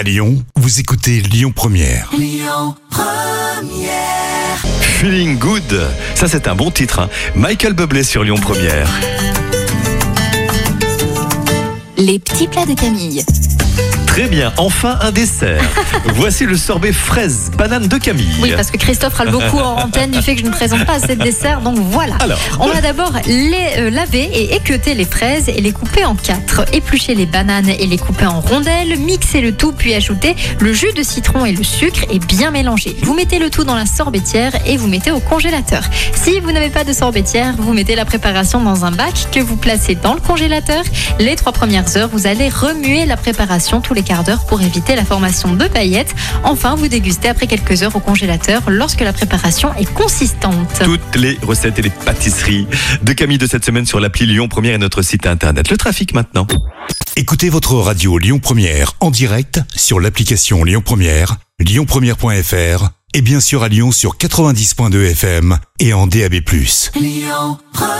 À Lyon, vous écoutez Lyon Première. Feeling Good, ça c'est un bon titre. hein. Michael Bublé sur Lyon Première. Les petits plats de Camille. Très bien, enfin un dessert. Voici le sorbet fraise banane de Camille. Oui, parce que Christophe râle beaucoup en antenne du fait que je ne présente pas assez de dessert, donc voilà. Alors. On va d'abord les euh, laver et équeuter les fraises et les couper en quatre. Éplucher les bananes et les couper en rondelles. Mixer le tout, puis ajouter le jus de citron et le sucre et bien mélanger. Vous mettez le tout dans la sorbetière et vous mettez au congélateur. Si vous n'avez pas de sorbetière, vous mettez la préparation dans un bac que vous placez dans le congélateur. Les trois premières heures, vous allez remuer la préparation tous les quarts d'heure pour éviter la formation de paillettes. Enfin, vous dégustez après quelques heures au congélateur lorsque la préparation est consistante. Toutes les recettes et les pâtisseries de Camille de cette semaine sur l'appli Lyon Première et notre site internet. Le trafic maintenant. Écoutez votre radio Lyon Première en direct sur l'application Lyon Première, lyonpremière.fr et bien sûr à Lyon sur 90.2 FM et en DAB+. Lyon Première